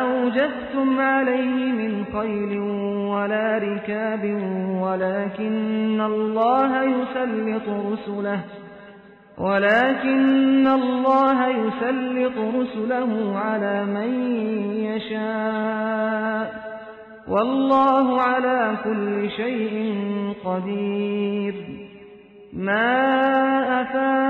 أوجفتم عليه من خيل ولا ركاب ولكن الله يسلط رسله ولكن الله يسلط رسله على من يشاء والله على كل شيء قدير ما أفاء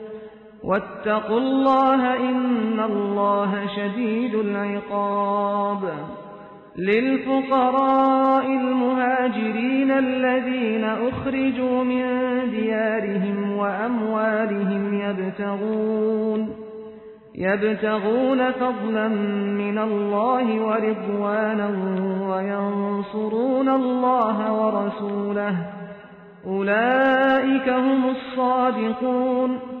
واتقوا الله إن الله شديد العقاب. للفقراء المهاجرين الذين أخرجوا من ديارهم وأموالهم يبتغون يبتغون فضلا من الله ورضوانا وينصرون الله ورسوله. أولئك هم الصادقون.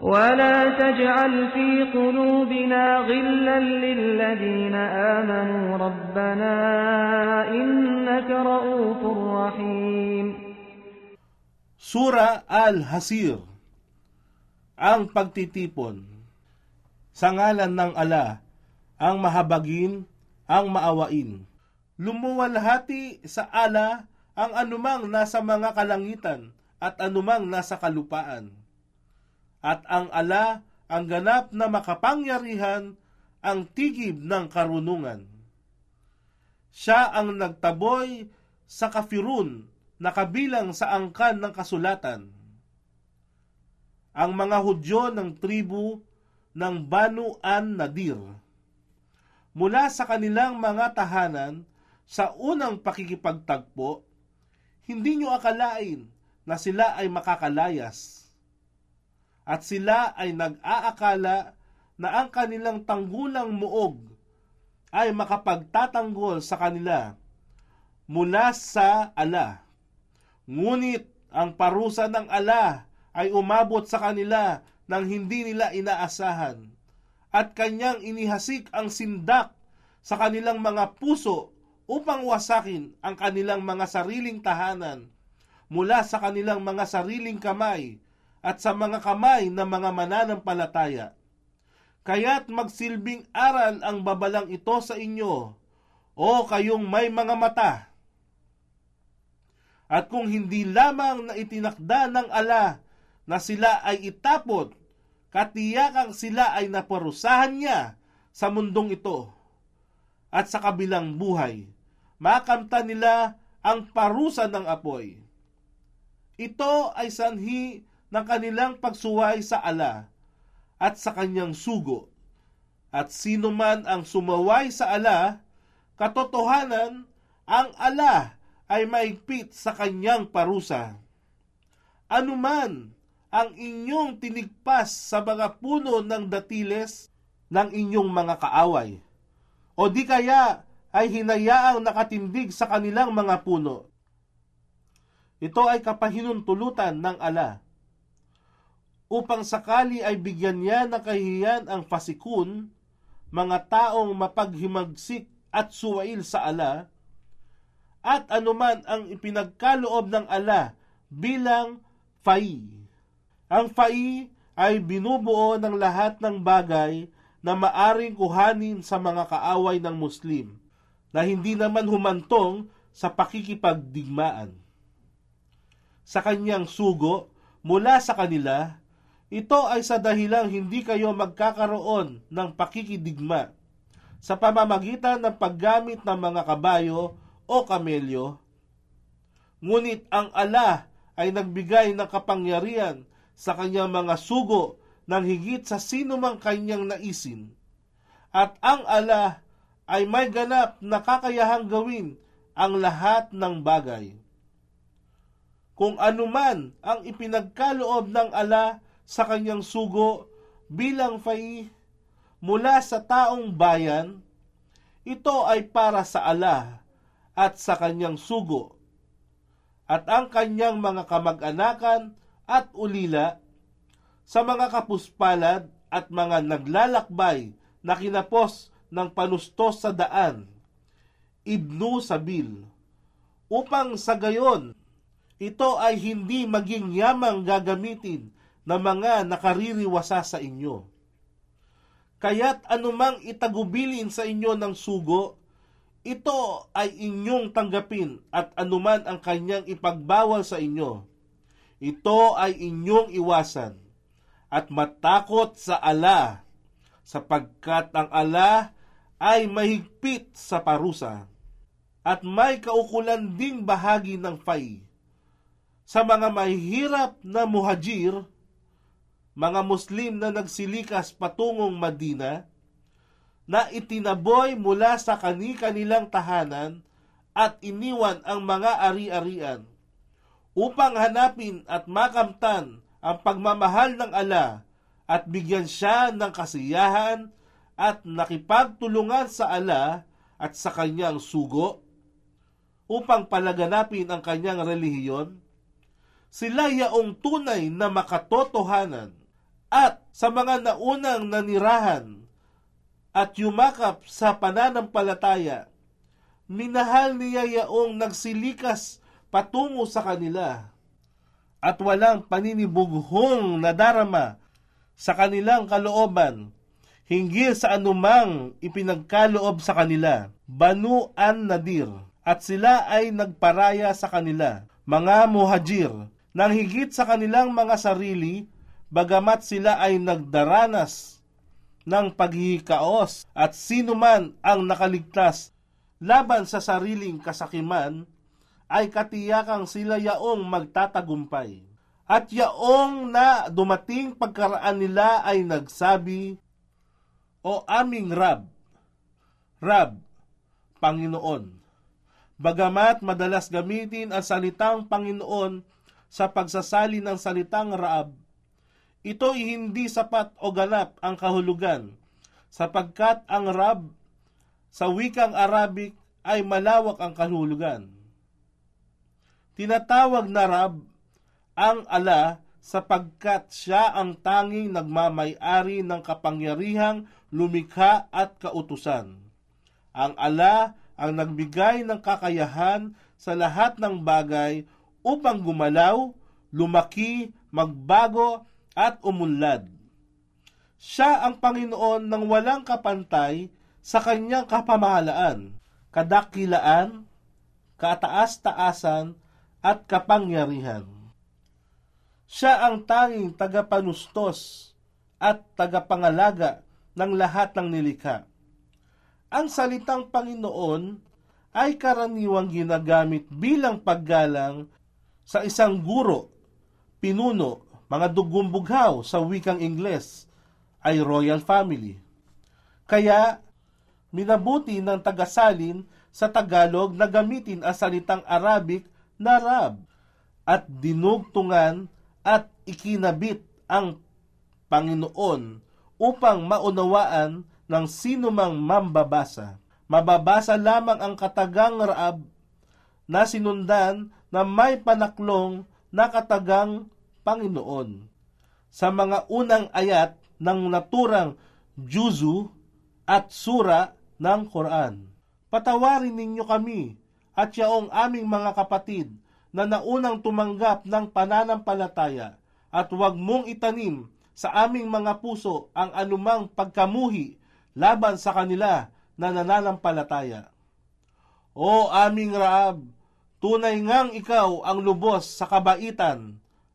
ولا تجعل في قلوبنا غلا للذين آمنوا ربنا إنك رؤوف رحيم Sura Al-Hasir Ang pagtitipon Sa ngalan ng ala, ang mahabagin, ang maawain. Lumuwalhati sa ala ang anumang nasa mga kalangitan at anumang nasa kalupaan. At ang ala ang ganap na makapangyarihan ang tigib ng karunungan. Siya ang nagtaboy sa kafirun na kabilang sa angkan ng kasulatan. Ang mga Hudyo ng tribu ng Banu an Nadir. Mula sa kanilang mga tahanan sa unang pakikipagtagpo, hindi nyo akalain na sila ay makakalayas. At sila ay nag-aakala na ang kanilang tanggulang muog ay makapagtatanggol sa kanila mula sa ala. Ngunit ang parusa ng ala ay umabot sa kanila nang hindi nila inaasahan at kanyang inihasik ang sindak sa kanilang mga puso upang wasakin ang kanilang mga sariling tahanan mula sa kanilang mga sariling kamay at sa mga kamay ng mga mananampalataya. Kaya't magsilbing aral ang babalang ito sa inyo, o kayong may mga mata. At kung hindi lamang na itinakda ng ala na sila ay itapot, katiyakang sila ay naparusahan niya sa mundong ito. At sa kabilang buhay, makamta nila ang parusa ng apoy. Ito ay sanhi ng kanilang pagsuway sa ala at sa kanyang sugo. At sino man ang sumaway sa ala, katotohanan, ang ala ay maigpit sa kanyang parusa. Anuman ang inyong tinigpas sa mga puno ng datiles ng inyong mga kaaway, o di kaya ay hinayaang nakatindig sa kanilang mga puno. Ito ay kapahinuntulutan ng ala upang sakali ay bigyan niya ng kahihiyan ang pasikun, mga taong mapaghimagsik at suwail sa ala, at anuman ang ipinagkaloob ng ala bilang fai. Ang fai ay binubuo ng lahat ng bagay na maaring kuhanin sa mga kaaway ng Muslim na hindi naman humantong sa pakikipagdigmaan. Sa kanyang sugo mula sa kanila, ito ay sa dahilang hindi kayo magkakaroon ng pakikidigma sa pamamagitan ng paggamit ng mga kabayo o kamelyo. Ngunit ang ala ay nagbigay ng kapangyarihan sa kanyang mga sugo ng higit sa sino mang kanyang naisin. At ang ala ay may ganap na kakayahang gawin ang lahat ng bagay. Kung anuman ang ipinagkaloob ng ala sa kanyang sugo bilang fai mula sa taong bayan, ito ay para sa ala at sa kanyang sugo, at ang kanyang mga kamag-anakan at ulila sa mga kapuspalad at mga naglalakbay na kinapos ng panustos sa daan, ibnu sabil, upang sa gayon, ito ay hindi maging yamang gagamitin na mga nakaririwasa sa inyo. Kaya't anumang itagubilin sa inyo ng sugo, ito ay inyong tanggapin at anuman ang kanyang ipagbawal sa inyo. Ito ay inyong iwasan at matakot sa ala sapagkat ang ala ay mahigpit sa parusa at may kaukulan ding bahagi ng fay. Sa mga mahirap na muhajir, mga Muslim na nagsilikas patungong Madina, na itinaboy mula sa kani-kanilang tahanan at iniwan ang mga ari-arian upang hanapin at makamtan ang pagmamahal ng ala at bigyan siya ng kasiyahan at nakipagtulungan sa ala at sa kanyang sugo upang palaganapin ang kanyang relihiyon, sila yaong tunay na makatotohanan at sa mga naunang nanirahan at yumakap sa pananampalataya, minahal niya yaong nagsilikas patungo sa kanila at walang paninibughong nadarama sa kanilang kalooban hinggil sa anumang ipinagkaloob sa kanila, Banu an Nadir, at sila ay nagparaya sa kanila, mga muhajir, nang higit sa kanilang mga sarili bagamat sila ay nagdaranas ng paghihikaos at sino man ang nakaligtas laban sa sariling kasakiman, ay katiyakang sila yaong magtatagumpay. At yaong na dumating pagkaraan nila ay nagsabi, O aming Rab, Rab, Panginoon. Bagamat madalas gamitin ang salitang Panginoon sa pagsasali ng salitang Rab, ito'y hindi sapat o ganap ang kahulugan, sapagkat ang Rab sa wikang Arabic ay malawak ang kahulugan. Tinatawag na Rab ang ala sapagkat siya ang tanging nagmamay-ari ng kapangyarihang lumikha at kautusan. Ang ala ang nagbigay ng kakayahan sa lahat ng bagay upang gumalaw, lumaki, magbago at umunlad. Siya ang Panginoon ng walang kapantay sa kanyang kapamahalaan, kadakilaan, kataas-taasan at kapangyarihan. Siya ang tanging tagapanustos at tagapangalaga ng lahat ng nilikha. Ang salitang Panginoon ay karaniwang ginagamit bilang paggalang sa isang guro, pinuno, mga dugumbughaw sa wikang Ingles ay royal family. Kaya, minabuti ng tagasalin sa Tagalog na gamitin ang salitang Arabic na Rab at dinugtungan at ikinabit ang Panginoon upang maunawaan ng sino mang mambabasa. Mababasa lamang ang katagang Raab na sinundan na may panaklong na katagang Panginoon. Sa mga unang ayat ng naturang Juzu at Sura ng Quran. Patawarin ninyo kami at yaong aming mga kapatid na naunang tumanggap ng pananampalataya at huwag mong itanim sa aming mga puso ang anumang pagkamuhi laban sa kanila na nananampalataya. O aming Raab, tunay ngang ikaw ang lubos sa kabaitan,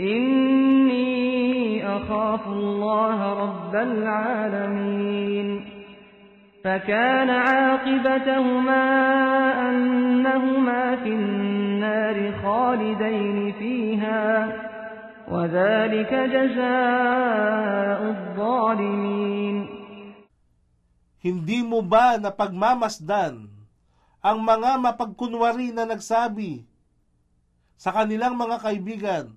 إني أخاف الله رب العالمين فكان عاقبتهما أنهما في النار خالدين فيها وذلك جزاء الظالمين Hindi mo ba napagmamasdan ang mga mapagkunwari na nagsabi sa kanilang mga kaibigan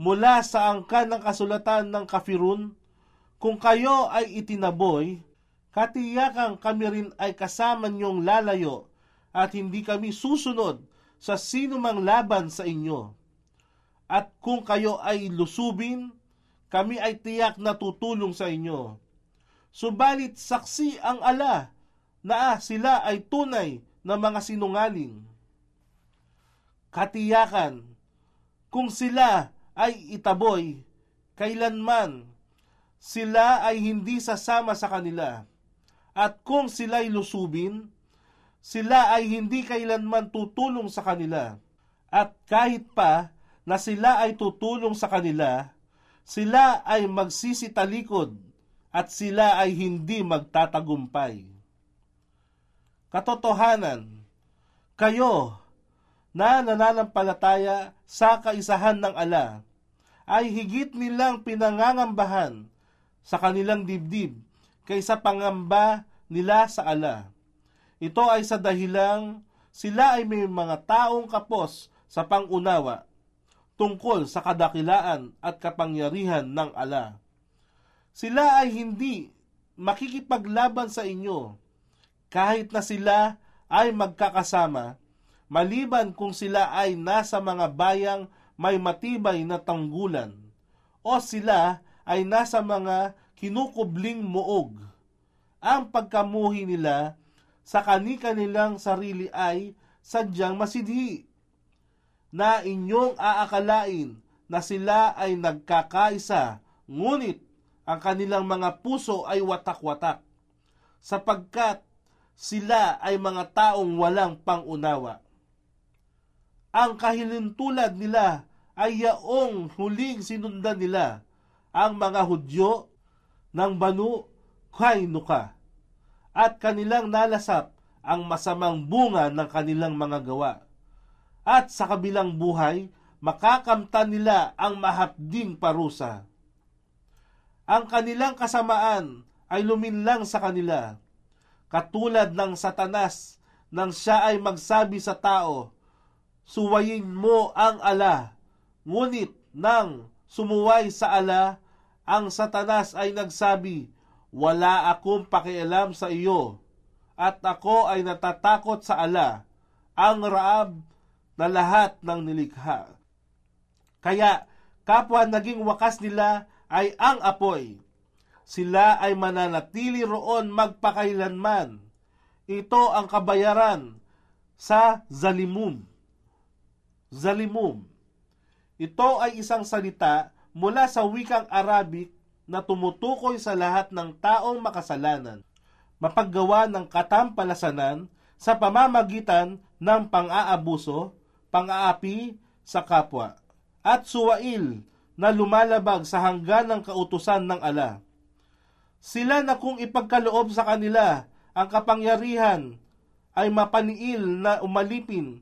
mula sa angkan ng kasulatan ng kafirun, kung kayo ay itinaboy, katiyakang kami rin ay kasama niyong lalayo at hindi kami susunod sa sino mang laban sa inyo. At kung kayo ay lusubin, kami ay tiyak na tutulong sa inyo. Subalit saksi ang ala na sila ay tunay na mga sinungaling. Katiyakan, kung sila ay itaboy, kailanman sila ay hindi sasama sa kanila. At kung sila'y lusubin, sila ay hindi kailanman tutulong sa kanila. At kahit pa na sila ay tutulong sa kanila, sila ay magsisitalikod at sila ay hindi magtatagumpay. Katotohanan, kayo na nananampalataya sa kaisahan ng ala ay higit nilang pinangangambahan sa kanilang dibdib kaysa pangamba nila sa ala. Ito ay sa dahilang sila ay may mga taong kapos sa pangunawa tungkol sa kadakilaan at kapangyarihan ng ala. Sila ay hindi makikipaglaban sa inyo kahit na sila ay magkakasama, maliban kung sila ay nasa mga bayang may matibay na tanggulan, o sila ay nasa mga kinukubling muog. Ang pagkamuhi nila sa kani-kanilang sarili ay sadyang masidhi, na inyong aakalain na sila ay nagkakaisa, ngunit ang kanilang mga puso ay watak-watak, sapagkat sila ay mga taong walang pangunawa. Ang kahilintulad nila ay yaong huling sinundan nila ang mga Hudyo ng Banu Kainuka at kanilang nalasap ang masamang bunga ng kanilang mga gawa. At sa kabilang buhay, makakamtan nila ang mahapding parusa. Ang kanilang kasamaan ay luminlang sa kanila katulad ng satanas nang siya ay magsabi sa tao, Suwayin mo ang ala. Ngunit nang sumuway sa ala, ang satanas ay nagsabi, Wala akong pakialam sa iyo, at ako ay natatakot sa ala, ang raab na lahat ng nilikha. Kaya kapwa naging wakas nila ay ang apoy, sila ay mananatili roon magpakailanman. Ito ang kabayaran sa zalimum. Zalimum. Ito ay isang salita mula sa wikang Arabic na tumutukoy sa lahat ng taong makasalanan, mapaggawa ng katampalasanan sa pamamagitan ng pang-aabuso, pang-aapi sa kapwa, at suwail na lumalabag sa hanggan ng kautusan ng ala sila na kung ipagkaloob sa kanila ang kapangyarihan ay mapaniil na umalipin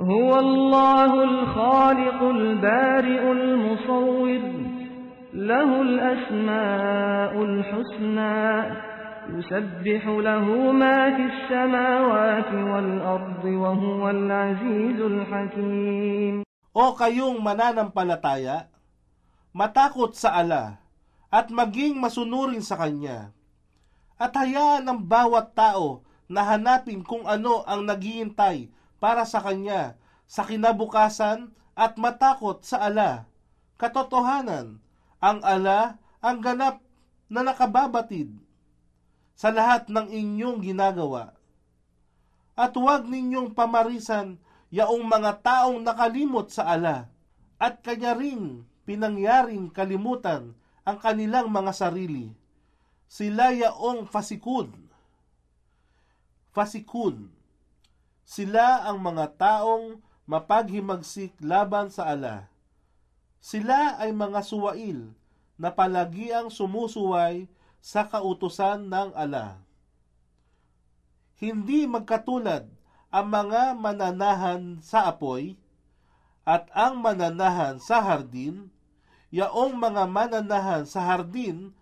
هو الله الخالق البارئ المصور له الأسماء الحسنى يسبح له ما في السماوات والأرض وهو العزيز الحكيم O kayong mananampalataya, matakot sa ala at maging masunurin sa Kanya. At hayaan ng bawat tao na hanapin kung ano ang naghihintay para sa kanya sa kinabukasan at matakot sa ala. Katotohanan, ang ala ang ganap na nakababatid sa lahat ng inyong ginagawa. At huwag ninyong pamarisan yaong mga taong nakalimot sa ala at kanya rin pinangyaring kalimutan ang kanilang mga sarili. Sila yaong fasikun. Fasikun. Sila ang mga taong mapaghimagsik laban sa ala. Sila ay mga suwail na palagiang sumusuway sa kautusan ng ala. Hindi magkatulad ang mga mananahan sa apoy at ang mananahan sa hardin, yaong mga mananahan sa hardin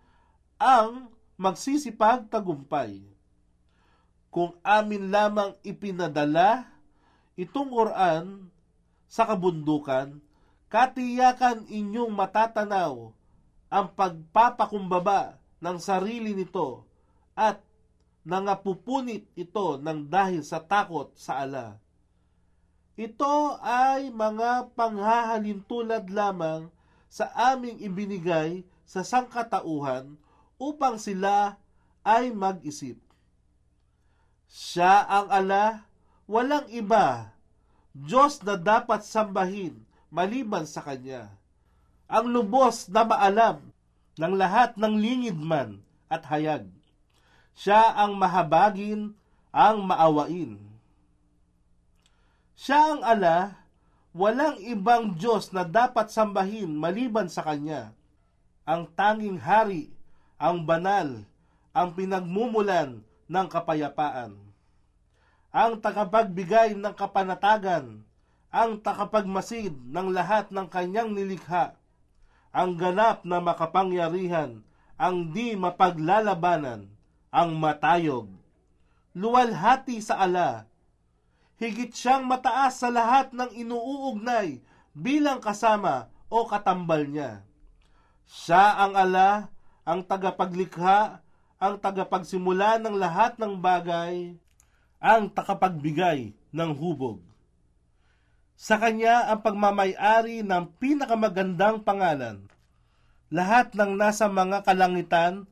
ang magsisipag tagumpay. Kung amin lamang ipinadala itong Quran sa kabundukan, katiyakan inyong matatanaw ang pagpapakumbaba ng sarili nito at nangapupunit ito ng dahil sa takot sa ala. Ito ay mga panghahalintulad lamang sa aming ibinigay sa sangkatauhan upang sila ay mag-isip. Siya ang ala, walang iba, Diyos na dapat sambahin maliban sa Kanya. Ang lubos na maalam ng lahat ng lingid man at hayag. Siya ang mahabagin, ang maawain. Siya ang ala, walang ibang Diyos na dapat sambahin maliban sa Kanya. Ang tanging hari, ang banal, ang pinagmumulan ng kapayapaan. Ang tagapagbigay ng kapanatagan, ang takapagmasid ng lahat ng kanyang nilikha, ang ganap na makapangyarihan, ang di mapaglalabanan, ang matayog. Luwalhati sa ala, higit siyang mataas sa lahat ng inuugnay bilang kasama o katambal niya. Siya ang ala, ang tagapaglikha, ang tagapagsimula ng lahat ng bagay, ang takapagbigay ng hubog. Sa kanya ang pagmamayari ng pinakamagandang pangalan. Lahat ng nasa mga kalangitan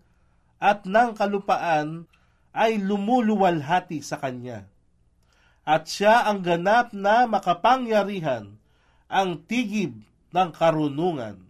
at ng kalupaan ay lumuluwalhati sa kanya. At siya ang ganap na makapangyarihan, ang tigib ng karunungan.